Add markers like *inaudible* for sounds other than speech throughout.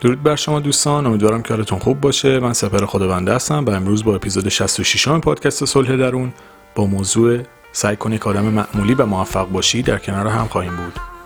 درود بر شما دوستان امیدوارم که حالتون خوب باشه. من سپر خداونده هستم و امروز با اپیزود 66 پادکست صلح درون با موضوع سعی کنید آدم معمولی و موفق باشی در کنار هم خواهیم بود.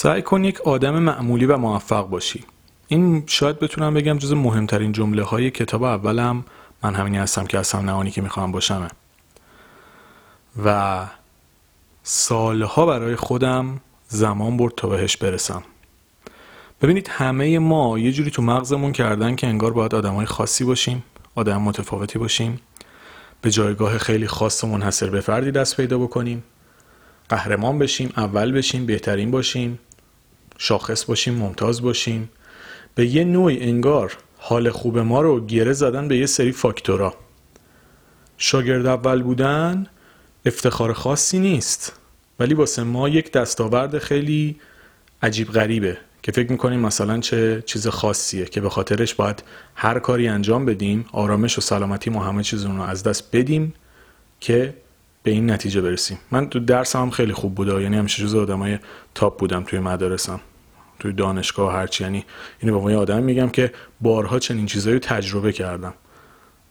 سعی کن یک آدم معمولی و موفق باشی. این شاید بتونم بگم جز مهمترین جمله های کتاب اولم. من همینی هستم که هستم نهانی که می‌خوام باشمه. و سالها برای خودم زمان برد تا بهش برسم. ببینید همه ما یه جوری تو مغزمون کردن که انگار باید آدم های خاصی باشیم آدم متفاوتی باشیم. به جایگاه خیلی خاص و منحصر به فردی دست پیدا بکنیم. قهرمان بشیم اول بشیم بهترین باشیم. شاخص باشیم ممتاز باشیم. به یه نوعی انگار حال خوب ما رو گره زدن به یه سری فاکتورا. شاگرد اول بودن افتخار خاصی نیست ولی واسه ما یک دستاورد خیلی عجیب غریبه که فکر می‌کنیم مثلا چه چیز خاصیه که به خاطرش باید هر کاری انجام بدیم آرامش و سلامتی ما همه چیز رو از دست بدیم که به این نتیجه برسیم. من تو درسم هم خیلی خوب بوده یعنی همیشه جز آدمای تاپ بودم توی مدارسم. توی دانشگاه هرچی. یعنی اینو به آدم میگم که بارها چنین چیزایی رو تجربه کردم.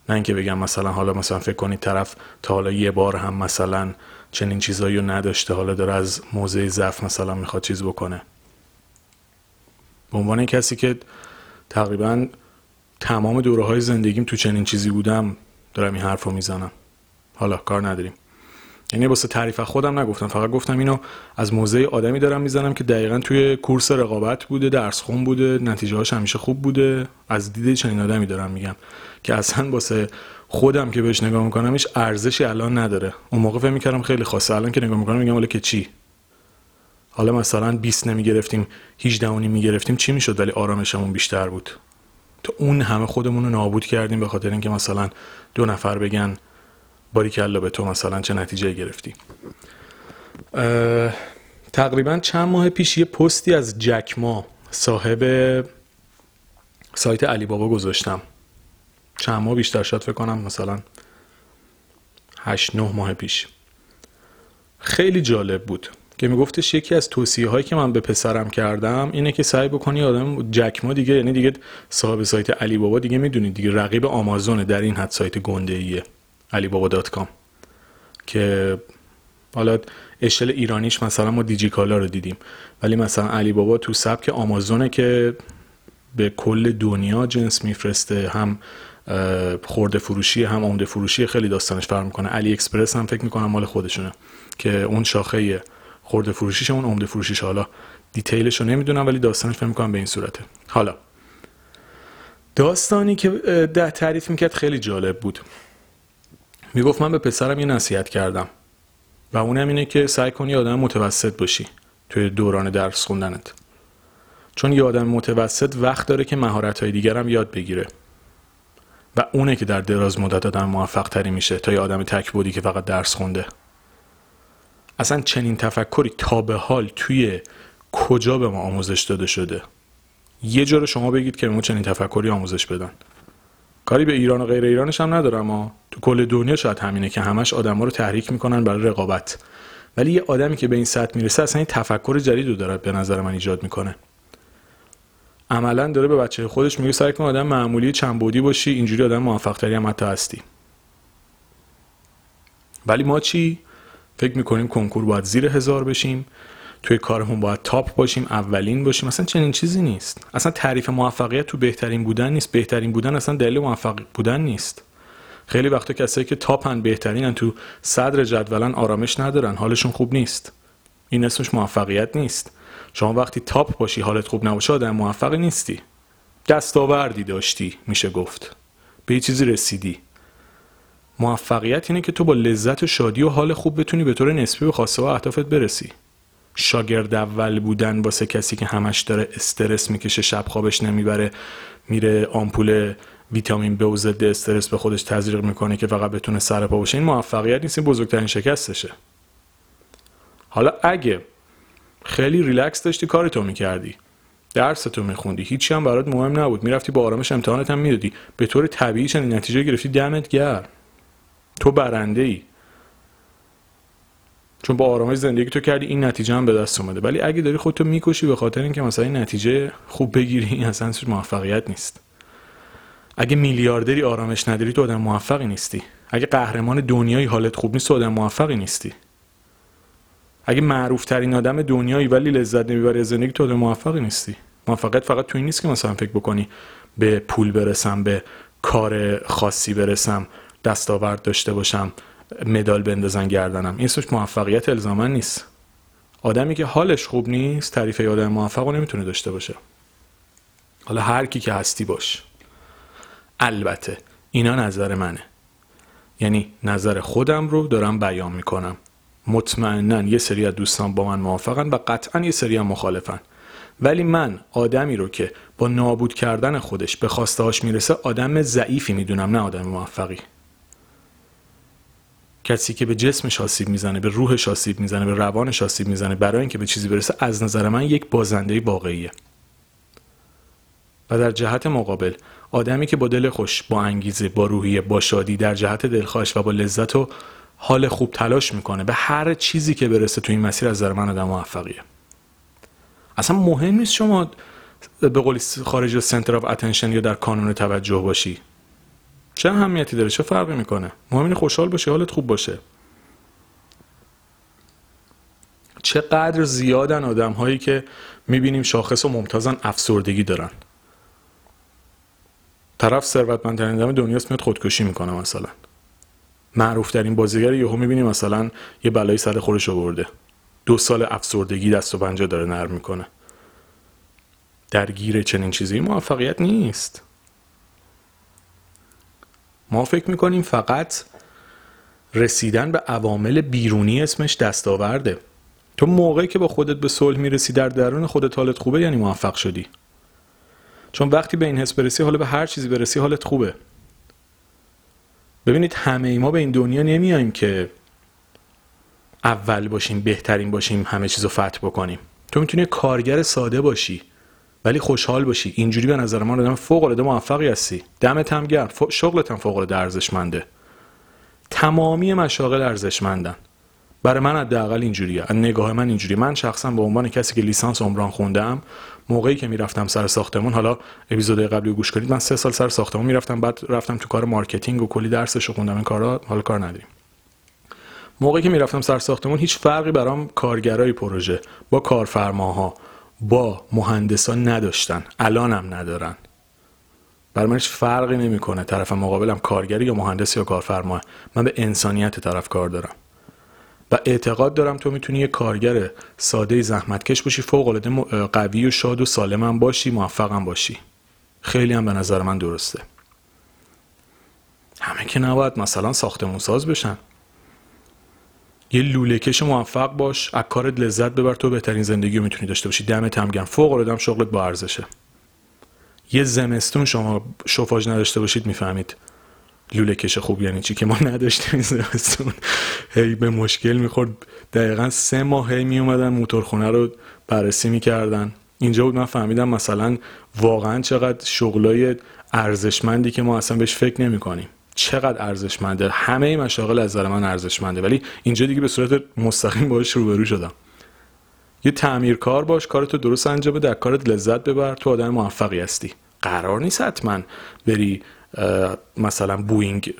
نه اینکه بگم مثلا حالا مثلا فکر کنید طرف تا حالا یه بار هم مثلا چنین چیزایی رو نداشته حالا داره از موضع ضعف مثلا می‌خواد چیز بکنه. به عنوان کسی که تقریبا تمام دوره های زندگیم تو چنین چیزی بودم دارم این حرف رو می‌زنم. حالا کار نداریم. یعنی واسه تعریف خودم نگفتم فقط گفتم اینو از موضع آدمی دارم می‌زنم که دقیقا توی کورس رقابت بوده درس خون بوده نتیجه هاش همیشه خوب بوده. از دید چنین آدمی دارم میگم که اصلا واسه خودم که بهش نگاه می‌کنم هیچ ارزشی الان نداره. اون موقع فکر می‌کردم خیلی خاصه. الان که نگاه می‌کنم میگم ولی که چی؟ حالا مثلا 20 نمی‌گرفتیم 18 اونی می‌گرفتیم چی می‌شد ولی آرامشمون بیشتر بود؟ تو اون همه خودمون رو نابود کردیم به خاطر اینکه مثلا دو نفر بگن باری کلا به تو مثلا چه نتیجه گرفتی. تقریبا چند ماه پیش یه پستی از جکما صاحب سایت علی بابا گذاشتم. چند ماه بیشتر شد فکر کنم مثلا هشت نه ماه پیش. خیلی جالب بود که میگفتش یکی از توصیه هایی که من به پسرم کردم اینه که سعی بکنی آدم جکما دیگه یعنی دیگه صاحب سایت علی بابا دیگه می‌دونید دیگه رقیب آمازونه در این حد سایت گنده ایه alibaba.com که حالا اشل ایرانیش مثلا ما دیجیکالا رو دیدیم. ولی مثلا علی بابا تو سبک آمازونه که به کل دنیا جنس میفرسته هم خورده فروشی هم عمده فروشی خیلی داستانش فرق می‌کنه. علی اکسپرس هم فکر می‌کنم مال خودشونه که اون شاخه خورده فروشیش اون عمده فروشیش. حالا دیتیلش رو نمی‌دونم ولی داستانش فکر می‌کنم به این صورته. حالا داستانی که ده تعریف می‌کرد خیلی جالب بود. می‌گفت من به پسرم یه نصیحت کردم و اونم اینه که سعی کنی آدم متوسط باشی توی دوران درس خوندنت. چون یه آدم متوسط وقت داره که مهارت های دیگرم یاد بگیره. و اونه که در دراز مدت آدم موفق تری میشه تا یه آدم تک بودی که فقط درس خونده. اصلا چنین تفکری تا به حال توی کجا به ما آموزش داده شده؟ یه جور شما بگید که ما چنین تفکری آموزش بدن. کاری به ایران و غیر ایرانش هم ندارم اما تو کل دنیا شاید همینه که همش آدما رو تحریک می‌کنن برای رقابت. ولی یه آدمی که به این سطح می‌رسه اصلا این تفکر جدید رو داره به نظر من ایجاد می‌کنه. عملا داره به بچه خودش میگه سعی کن آدم معمولی چنبودی باشی اینجوری آدم موفق تری هم حتی هستی. ولی ما چی؟ فکر می‌کنیم کنکور باید زیر هزار بشیم. توی کارمون باید تاپ باشیم اولین باشیم. اصلا چنین چیزی نیست. اصلا تعریف موفقیت تو بهترین بودن نیست. بهترین بودن اصلا دلیل موفق بودن نیست. خیلی وقتا کسایی که تاپن بهترینن تو صدر جدولن آرامش ندارن. حالشون خوب نیست. این اسمش موفقیت نیست. شما وقتی تاپ باشی حالت خوب نباشه آدم موفقی نیستی. دستاوردی داشتی میشه گفت. به یه چیزی رسیدی. موفقیت اینه که تو با لذت و شادی و حال خوب بتونی به طور نسبی به خواسته و اهدافت برسی. شاگرد اول بودن واسه کسی که همش داره استرس می‌کشه شب خوابش نمی‌بره میره آمپول ویتامین ب و ضد استرس به خودش تزریق می‌کنه که فقط بتونه سر پا باشه. این موفقیت نیست این بزرگترین شکستشه. حالا اگه خیلی ریلکس داشتی کارتو می‌کردی. درستو میخوندی. هیچی هم برات مهم نبود. می‌رفتی با آرامش امتحانت هم می‌دادی. به طور طبیعی چنین نتیجه گرفتی دمت گرم. تو برنده ای چون با آرامش زندگی تو کردی این نتیجه هم به دست اومده. ولی اگه داری خودتو می‌کشی به خاطر اینکه مثلا این نتیجه خوب بگیری این اصلا موفقیت نیست. اگه میلیاردری آرامش نداری تو آدم موفقی نیستی. اگه قهرمان دنیایی حالت خوب نیست تو آدم موفقی نیستی. اگه معروف ترین آدم دنیایی ولی لذت نمی‌بری از زندگی تو آدم موفقی نیستی. موفقیت فقط تو این نیست که مثلا فکر بکنی به پول برسم به کار خاصی برسم دستاورد داشته باشم مدال بندازن گردنم. این اسمش موفقیت الزاما نیست. آدمی که حالش خوب نیست تعریف آدم موفق رو نمی‌تونه داشته باشه. حالا هر کی که هستی باش. البته اینا نظر منه. یعنی نظر خودم رو دارم بیان می‌کنم. مطمئنا یه سری از دوستان با من موافقن و قطعا یه سری هم مخالفن. ولی من آدمی رو که با نابود کردن خودش به خواستهاش می‌رسه آدم ضعیفی می‌دونم نه آدم موفقی. کسی که به جسمش آسیب می‌زنه به روحش آسیب می‌زنه به روانش آسیب می‌زنه برای اینکه به چیزی برسه از نظر من یک بازنده واقعیه. و در جهت مقابل آدمی که با دل خوش با انگیزه با روحیه با شادی در جهت دلخواش و با لذت و حال خوب تلاش می‌کنه به هر چیزی که برسه تو این مسیر از نظر من آدم موفقیه. اصلا مهم نیست شما به قولی خارج center of attention یا در کانون توجه باشی. چه اهمیتی داره؟ چه فرقی می‌کنه؟ مهم اینه خوشحال باشی حالت خوب باشه. چقدر زیادن آدم هایی که می‌بینیم شاخص و ممتازن افسردگی دارن. طرف ثروتمندترین آدم دنیاست میاد خودکشی می‌کنه مثلا. معروف ترین بازیگر یهو می‌بینی مثلا یه بلایی سر خودش آورده. دو سال افسردگی دست و پنجه داره نرم می‌کنه. درگیر چنین چیزی موفقیت نیست. ما فکر می‌کنیم فقط رسیدن به عوامل بیرونی اسمش دستاورده. تو موقعی که با خودت به صلح می‌رسی در درون خودت حالت خوبه یعنی موفق شدی. چون وقتی به این حس برسی حالا به هر چیزی برسی حالت خوبه. ببینید همه ای ما به این دنیا نمیاییم که اول باشیم بهترین باشیم همه چیز رو فتح بکنیم. تو می‌تونی کارگر ساده باشی. ولی خوشحال باشی. اینجوری به نظر من آدم فوق العاده موفقی هستی. دمت هم گرم. شغلت هم فوق العاده ارزشمنده. تمامی مشاغل ارزشمندن. برای من حداقل اینجوریه. از نگاه من اینجوری من شخصا به عنوان کسی که لیسانس عمران خوندم موقعی که می‌رفتم سر ساختمون حالا اپیزود قبلی گوش کنید من سه سال سر ساختمون می‌رفتم. بعد رفتم تو کار marketing و کلی درسش خوندم. این کارا حالا کار نداریم. موقعی که می‌رفتم سر ساختمون هیچ فرقی برام کارگرای پروژه با کارفرماها با مهندسا نداشتن الانم ندارن. برای من هیچ فرقی نمی‌کنه طرف مقابلم کارگری یا مهندس یا کارفرما من به انسانیت طرف کار دارم. و اعتقاد دارم تو می‌تونی یه کارگر ساده زحمتکش باشی فوق العاده قوی و شاد و سالمم باشی موفقم باشی. خیلی هم به نظر من درسته. همه که نباید مثلا ساختمون ساز بشن. یه لوله کش موفق باش از کارت لذت ببر تو بهترین زندگی رو می‌تونی داشته باشی. دمت هم گرم. فوق العاده شغلت با ارزشه. یه زمستون شما شفاژ نداشته باشید می‌فهمید لوله کش خوب یعنی چی که ما *laughs* نداشتیم این زمستون. هی به مشکل می‌خورد. دقیقا سه ماه هی میومدن موتورخونه رو بررسی می‌کردن. اینجا بود من فهمیدم مثلا واقعا چقدر شغلای ارزشمندی که ما اصلا بهش فکر نمی کنیم چقدر ارزشمنده. همه مشاغل از نظر من ارزشمنده. ولی اینجا دیگه به صورت مستقیم باش روبرو شدم. یه تعمیرکار باش کارتو درست انجام بده در کارت لذت ببر. تو آدم موفقی هستی. قرار نیست حتما بری مثلا بوینگ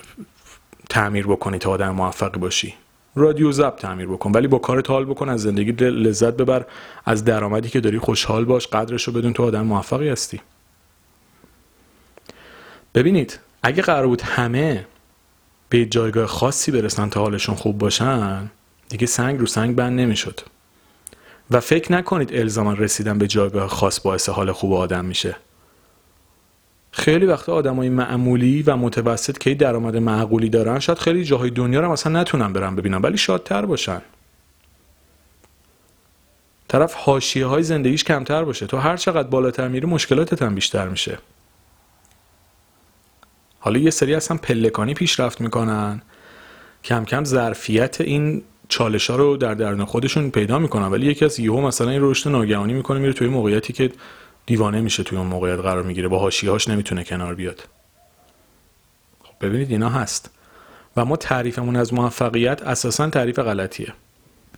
تعمیر بکنی تا آدم موفقی باشی. رادیو ضبط تعمیر بکن. ولی با کارت حال بکن از زندگی لذت ببر. از درآمدی که داری خوشحال باش قدرش رو بدون تو آدم موفقی هستی. ببینید اگه قرار بود همه به جایگاه خاصی برسن تا حالشون خوب باشن دیگه سنگ رو سنگ بند نمی‌شد. و فکر نکنید الزاما رسیدن به جایگاه خاص باعث حال خوب آدم میشه. خیلی وقتا آدمای معمولی و متوسط که درآمد معقولی دارن شاید خیلی جاهای دنیا رو مثلا نتونن برن ببینن ولی شادتر باشن. طرف حاشیه های زندگیش کمتر باشه. تو هر چقدر بالاتر میری مشکلاتت هم بیشتر میشه. حالا یه سری اصلا پلکانی پیشرفت می‌کنن. کم کم ظرفیت این چالش ها رو در درون خودشون پیدا می‌کنن. ولی یکی از یهو مثلا این رشد ناگهانی می‌کنه میره توی موقعیتی که دیوانه میشه توی اون موقعیت قرار می‌گیره. با هاش نمی‌تونه کنار بیاد. خب ببینید اینا هست. و ما تعریفمون از موفقیت اساسا تعریف غلطیه.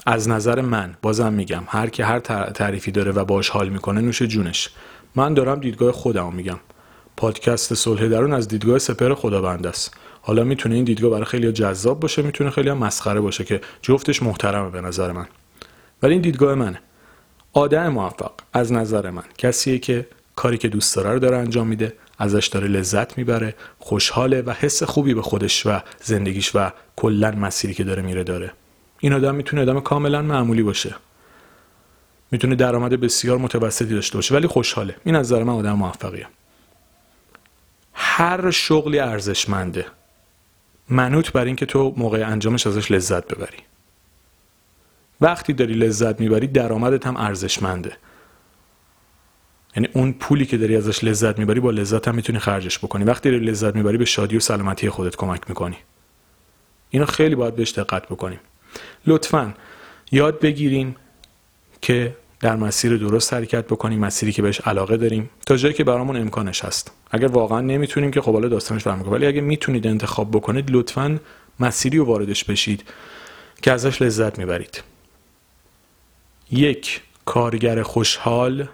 از نظر من بازم میگم هر کی هر تعریفی داره و باش حال می‌کنه نوش جونش. من دارم دیدگاه خودم میگم. پادکست صلح درون از دیدگاه سپر خداوند است. حالا می‌تونه این دیدگاه برای خیلی جذاب باشه می‌تونه خیلی مسخره باشه که جفتش محترمه به نظر من. ولی این دیدگاه منه. آدم موفق از نظر من. کسیه که کاری که دوست داره رو داره انجام میده ازش داره لذت می‌بره خوشحاله و حس خوبی به خودش و زندگیش و کلا مسیری که داره میره داره. این آدم می‌تونه آدم کاملا معمولی باشه. می‌تونه درآمد بسیار متوسطی داشته باشه ولی خوشحاله. این از نظر من آدم موفقیه. هر شغلی ارزشمنده. منوط بر اینکه تو موقع انجامش ازش لذت ببری. وقتی داری لذت می‌بری درآمدت هم ارزشمنده. یعنی اون پولی که داری ازش لذت می‌بری با لذت هم می‌تونی خرجش بکنی. وقتی داری لذت می‌بری به شادی و سلامتی خودت کمک می‌کنی. اینو خیلی باید بهش دقت بکنیم. لطفا یاد بگیریم که در مسیر درست حرکت بکنیم مسیری که بهش علاقه داریم. تا جایی که برامون امکانش هست اگر واقعا نمی‌تونیم که خب حالا داستانش برمیگه ولی اگه می‌تونید انتخاب بکنید لطفا مسیری رو واردش بشید که ازش لذت می‌برید. یک کارگر خوشحال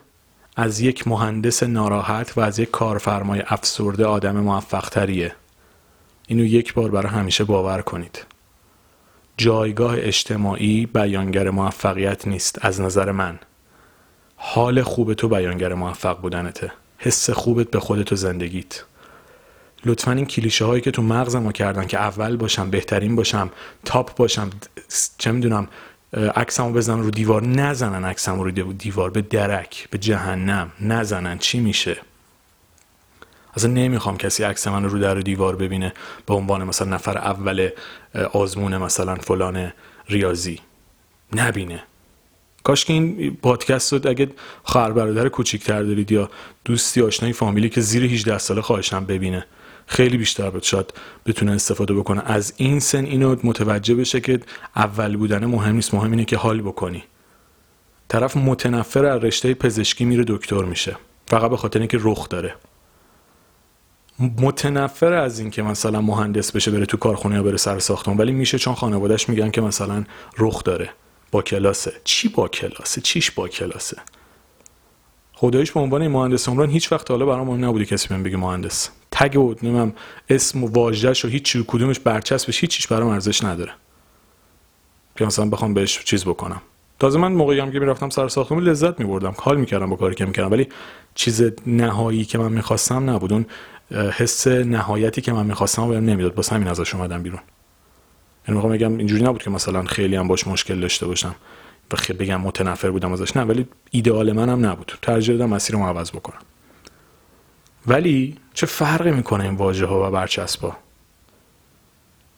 از یک مهندس ناراحت و از یک کارفرمای افسرده آدم موفق تریه اینو یک بار برای همیشه باور کنید. جایگاه اجتماعی بیانگر موفقیت نیست از نظر من. حال خوب تو بیانگر موفق بودنته. حس خوبت به خودت و زندگیت. لطفا این کلیشه هایی که تو مغز ما کردن که اول باشم بهترین باشم تاپ باشم چه می‌دونم عکسمو بزنن رو دیوار نزنن عکسمو رو دیوار به درک به جهنم نزنن چی میشه؟ اصلا نمی‌خوام کسی عکس من رو در دیوار ببینه به عنوان مثلا نفر اول آزمون مثلا فلان ریاضی. نبینه. کاش که این پادکست رو اگه خواهر برادر کوچیک‌تر دارید یا دوستی آشنایی فامیلی که زیر 18 ساله خواهشم ببینه. خیلی بیشتر بود شاید بتونه استفاده بکنه. از این سن اینو متوجه بشه که اول بودن مهم نیست. مهم اینه که حال بکنی. طرف متنفر از رشته پزشکی میره دکتر میشه. فقط به خاطر اینکه رخ داره. متنفر از اینکه مثلا مهندس بشه بره تو کارخونه یا بره سر ساختمان. ولی میشه چون خانوادهش میگن که مثلا رخ داره. با کلاسه. چی با کلاسه؟ چیش با کلاسه؟ خدایش به عنوان مهندس عمران هیچ وقت حالا برام نبوده کسی بهم بگه مهندس. تگ و نمیم اسم و واژه‌ش و هیچ کدومش برچسبش هیچیش برام ارزش نداره. که مثلا بخوام بهش چیز بکنم. تازه من موقعی هم که می‌رفتم سر ساختمون لذت میبردم. حال می‌کردم با کاری که می‌کردم. ولی چیز نهایی که من می‌خواستم نبود. اون حس نهایتی که من می‌خواستم بهم نمی‌داد. واسه همین ازش اومدم بیرون. یعنی می‌خوام بگم اینجوری نبود که مثلا خیلی هم باش مشکل داشته باشم. و خیلی بگم متنفر بودم ازش. نه ولی ایدئال منم نبود. ترجیح دادم مسیرمو عوض بکنم. ولی چه فرقی می‌کنه این واژه ها و برچسبا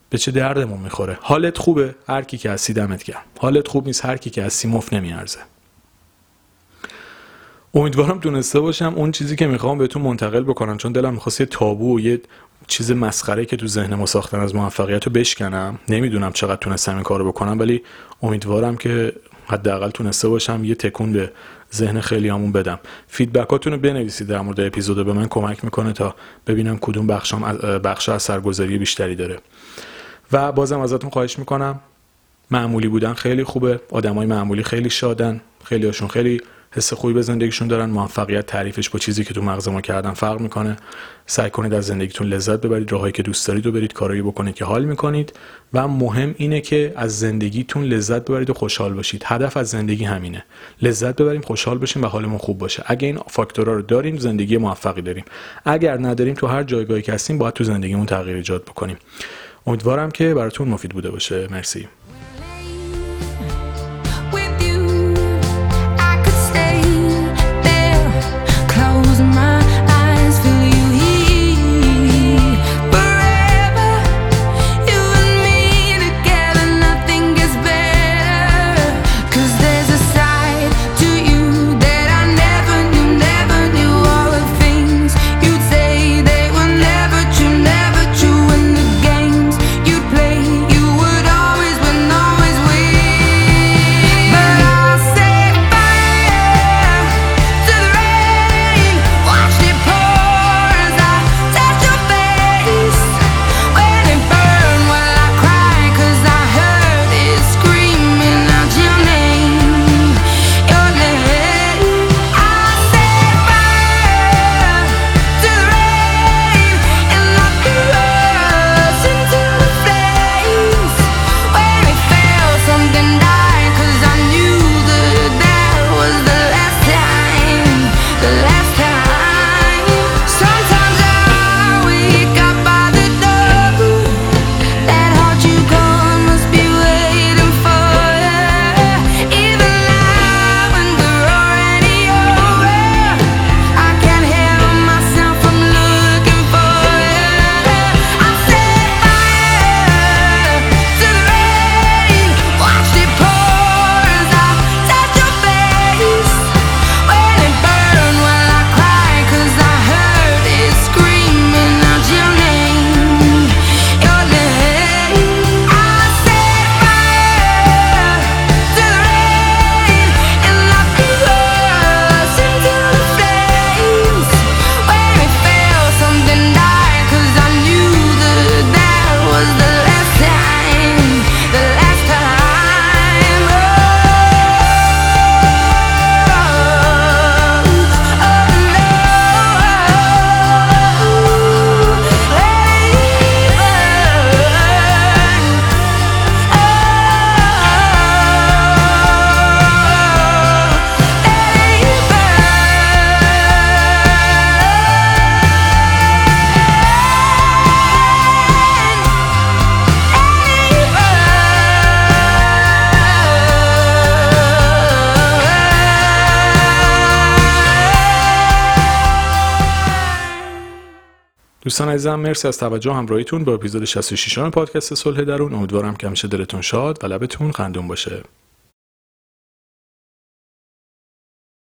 به چه دردمون می‌خوره؟ حالت خوبه هر کی که هستی دمت گرم. حالت خوب نیست هر کی که هستی مفت نمیارزه. امیدوارم دونسته باشم. اون چیزی که می‌خوام بهتون منتقل بکنم. چون دلم می‌خواست یه تابو یه چیز مسخره که تو ذهن ما ساختن از موفقیت رو بشکنم. نمی‌دونم چقدر تونستم این کارو بکنم ولی امیدوارم که حداقل تونسته باشم یه تکون به ذهن خیلی همون بدم. فیدبکاتون رو بنویسید در مورد اپیزود به من. کمک می‌کنه تا ببینم کدوم بخشم بخش از سرگذاری بیشتری داره. و بازم ازتون خواهش می‌کنم. معمولی بودن خیلی خوبه. آدمای معمولی خیلی شادن. خیلی هاشون خیلی حس خوبی به زندگیشون دارن موفقیت تعریفش با چیزی که تو مغز ما کردن فرق می‌کنه. سعی کنید از زندگیتون لذت ببرید راهایی که دوست دارید و برید کارایی بکنید که حال می‌کنید و مهم اینه که از زندگیتون لذت ببرید و خوشحال باشید. هدف از زندگی همینه. لذت ببریم خوشحال باشیم و حالمون خوب باشه. اگه این فاکتورها رو داریم زندگی موفقی داریم. اگر نداریم تو هر جایگاهی که هستیم باید تو زندگیمون تغییر ایجاد بکنیم. امیدوارم که براتون مفید بوده باشه. مرسی. دوستان عزیزم مرسی از توجه همراهیتون با اپیزود 66 پادکست صلح درون. امیدوارم که همیشه دلتون شاد و لبتون خندون باشه.